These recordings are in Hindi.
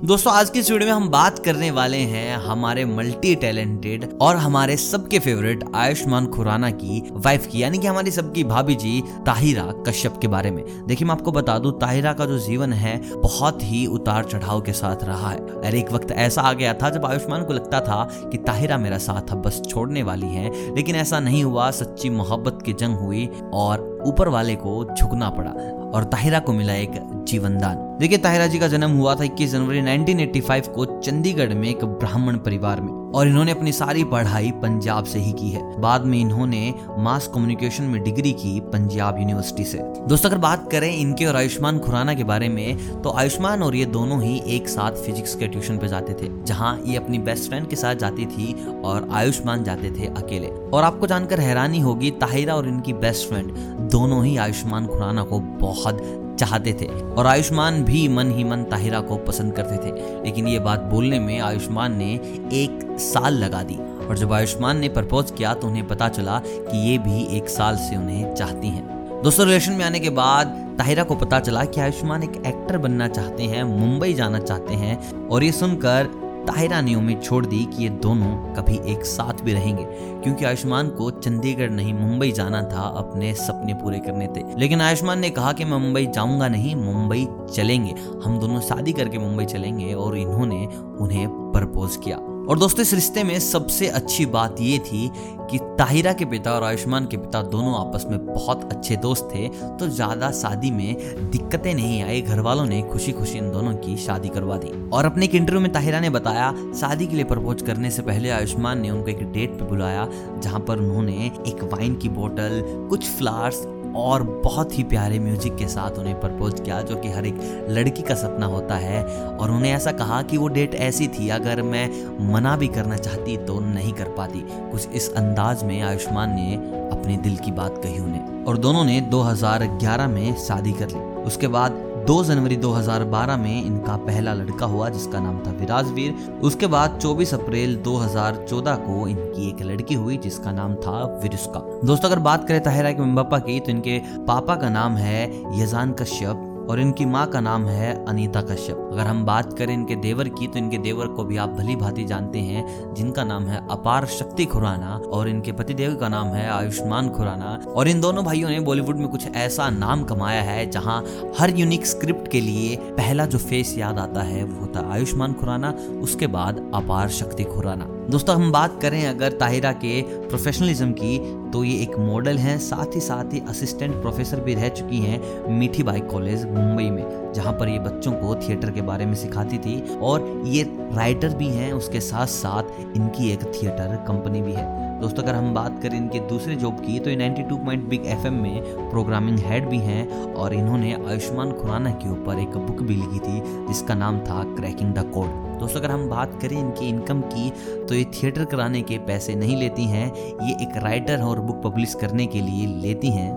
दोस्तों, आज की इस वीडियो में हम बात करने वाले हैं हमारे मल्टी टैलेंटेड और हमारे सबके फेवरेट आयुष्मान खुराना की वाइफ की, यानी कि हमारी सबकी भाभी जी, ताहिरा कश्यप के बारे में। देखिए, मैं आपको बता दूँ, ताहिरा का जो जीवन है, बहुत ही उतार चढ़ाव के साथ रहा है। और एक वक्त ऐसा आ गया था जब आयुष्मान को लगता था कि ताहिरा मेरा साथ अब बस छोड़ने वाली है, लेकिन ऐसा नहीं हुआ। सच्ची मोहब्बत की जंग हुई और ऊपर वाले को झुकना पड़ा और ताहिरा को मिला एक जीवन दान देखिए, ताहिरा जी का जन्म हुआ था इक्कीस जनवरी 1985 को चंडीगढ़ में एक ब्राह्मण परिवार में, और इन्होंने अपनी सारी पढ़ाई पंजाब से ही की है। बाद में इन्होंने मास कम्युनिकेशन में डिग्री की पंजाब यूनिवर्सिटी से। दोस्तों, अगर बात करें इनके और आयुष्मान खुराना के बारे में तो आयुष्मान और ये दोनों ही एक साथ फिजिक्स के ट्यूशन पे जाते थे, जहाँ ये अपनी बेस्ट फ्रेंड के साथ जाती थी और आयुष्मान जाते थे अकेले। और आपको जानकर हैरानी होगी, ताहिरा और इनकी बेस्ट फ्रेंड दोनों ही आयुष्मान खुराना को बहुत चाहते थे और आयुष्मान भी मन ही मन ताहिरा को पसंद करते थे। लेकिन ये बात बोलने में आयुष्मान ने एक साल लगा दी और जब आयुष्मान ने प्रपोज किया तो उन्हें पता चला कि ये भी एक साल से उन्हें चाहती हैं। दोस्तों, रिलेशन में आने के बाद ताहिरा को पता चला कि आयुष्मान एक एक्टर बनना चाहते हैं, मुंबई जाना चाहते हैं और ये सुनकर ताहिरा ने उम्मीद छोड़ दी कि ये दोनों कभी एक साथ भी रहेंगे, क्योंकि आयुष्मान को चंडीगढ़ नहीं, मुंबई जाना था, अपने सपने पूरे करने थे। लेकिन आयुष्मान ने कहा कि मैं मुंबई जाऊँगा नहीं, मुंबई चलेंगे। हम दोनों शादी करके मुंबई चलेंगे और इन्होंने उन्हें प्रपोज किया। और दोस्तों, इस रिश्ते में सबसे अच्छी बात ये थी कि ताहिरा के पिता और आयुष्मान के पिता दोनों आपस में बहुत अच्छे दोस्त थे। तो ज़्यादा शादी में दिक्कतें नहीं आई। घर वालों ने खुशी खुशी इन दोनों की शादी करवा दी। और अपने एक इंटरव्यू में ताहिरा ने बताया, शादी के लिए प्रपोज करने से पहले आयुष्मान ने उनको एक डेट पे बुलाया, जहाँ पर उन्होंने एक वाइन की बोतल, कुछ फ्लावर्स और बहुत ही प्यारे म्यूज़िक के साथ उन्हें प्रपोज किया, जो कि हर एक लड़की का सपना होता है। और उन्हें ऐसा कहा कि वो डेट ऐसी थी, अगर मैं मना भी करना चाहती तो नहीं कर पाती। कुछ इस अंदाज में आयुष्मान ने अपने दिल की बात कही उन्हें। और दोनों ने 2011 में शादी कर ली। उसके बाद 2 जनवरी 2012 में इनका पहला लड़का हुआ, जिसका नाम था विराजवीर। उसके बाद 24 अप्रैल 2014 को इनकी एक लड़की हुई, जिसका नाम था विरुष्का। दोस्तों, अगर बात करें ताहिरा के मम्मी पापा की तो इनके पापा का नाम है यजान कश्यप। और इनकी माँ का नाम है अनीता कश्यप। अगर हम बात करें इनके देवर की तो इनके देवर को भी आप भली भांति जानते हैं, जिनका नाम है अपार शक्ति खुराना और इनके पतिदेव का नाम है आयुष्मान खुराना। और इन दोनों भाइयों ने बॉलीवुड में कुछ ऐसा नाम कमाया है, जहाँ हर यूनिक स्क्रिप्ट के लिए पहला जो फेस याद आता है, वो होता आयुष्मान खुराना, उसके बाद अपार शक्ति खुराना। दोस्तों, हम बात करें अगर ताहिरा के प्रोफेशनलिज्म की तो ये एक मॉडल हैं। साथ ही साथ ही असिस्टेंट प्रोफेसर भी रह चुकी हैं मीठी बाई कॉलेज मुंबई में, जहाँ पर ये बच्चों को थिएटर के बारे में सिखाती थी। और ये राइटर भी हैं, उसके साथ साथ इनकी एक थिएटर कंपनी भी है। दोस्तों, अगर हम बात करें इनके दूसरे जॉब की तो ये 92 पॉइंट बिग एफ़ में प्रोग्रामिंग हेड भी हैं और इन्होंने आयुष्मान खुराना के ऊपर एक बुक भी लिखी थी, जिसका नाम था क्रैकिंग द कोड दोस्तों, अगर हम बात करें इनकी इनकम की तो ये थिएटर कराने के पैसे नहीं लेती हैं। ये एक राइटर और बुक पब्लिश करने के लिए लेती हैं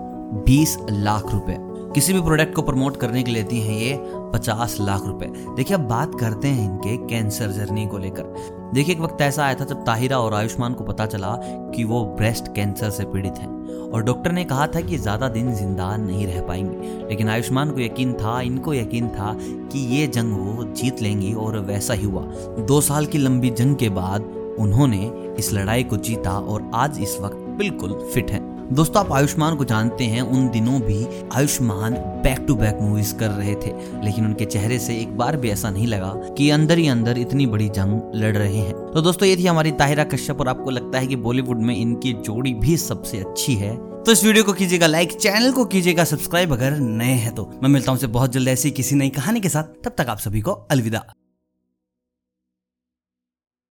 बीस लाख रुपए। किसी भी प्रोडक्ट को प्रमोट करने के लेती हैं ये पचास लाख रुपए। देखिए, अब बात करते हैं इनके कैंसर जर्नी को लेकर। देखिए, एक वक्त ऐसा आया था जब ताहिरा और आयुष्मान को पता चला कि वो ब्रेस्ट कैंसर से पीड़ित हैं। और डॉक्टर ने कहा था कि ज़्यादा दिन ज़िंदा नहीं रह पाएँगे। लेकिन आयुष्मान को यकीन था, इनको यकीन था कि ये जंग वो जीत लेंगी और वैसा ही हुआ। दो साल की लंबी जंग के बाद उन्होंने इस लड़ाई को जीता और आज इस वक्त बिल्कुल फिट है। दोस्तों, आप आयुष्मान को जानते हैं, उन दिनों भी Ayushmann back to back movies कर रहे थे। लेकिन उनके चेहरे से एक बार भी ऐसा नहीं लगा कि अंदर ही अंदर इतनी बड़ी जंग लड़ रहे हैं। तो दोस्तों, ये थी हमारी ताहिरा कश्यप और आपको लगता है कि बॉलीवुड में इनकी जोड़ी भी सबसे अच्छी है। तो इस वीडियो को कीजिएगा लाइक चैनल को कीजिएगा सब्सक्राइब अगर नए हैं तो। मैं मिलता हूँ बहुत जल्द ऐसी किसी नई कहानी के साथ। तब तक आप सभी को अलविदा।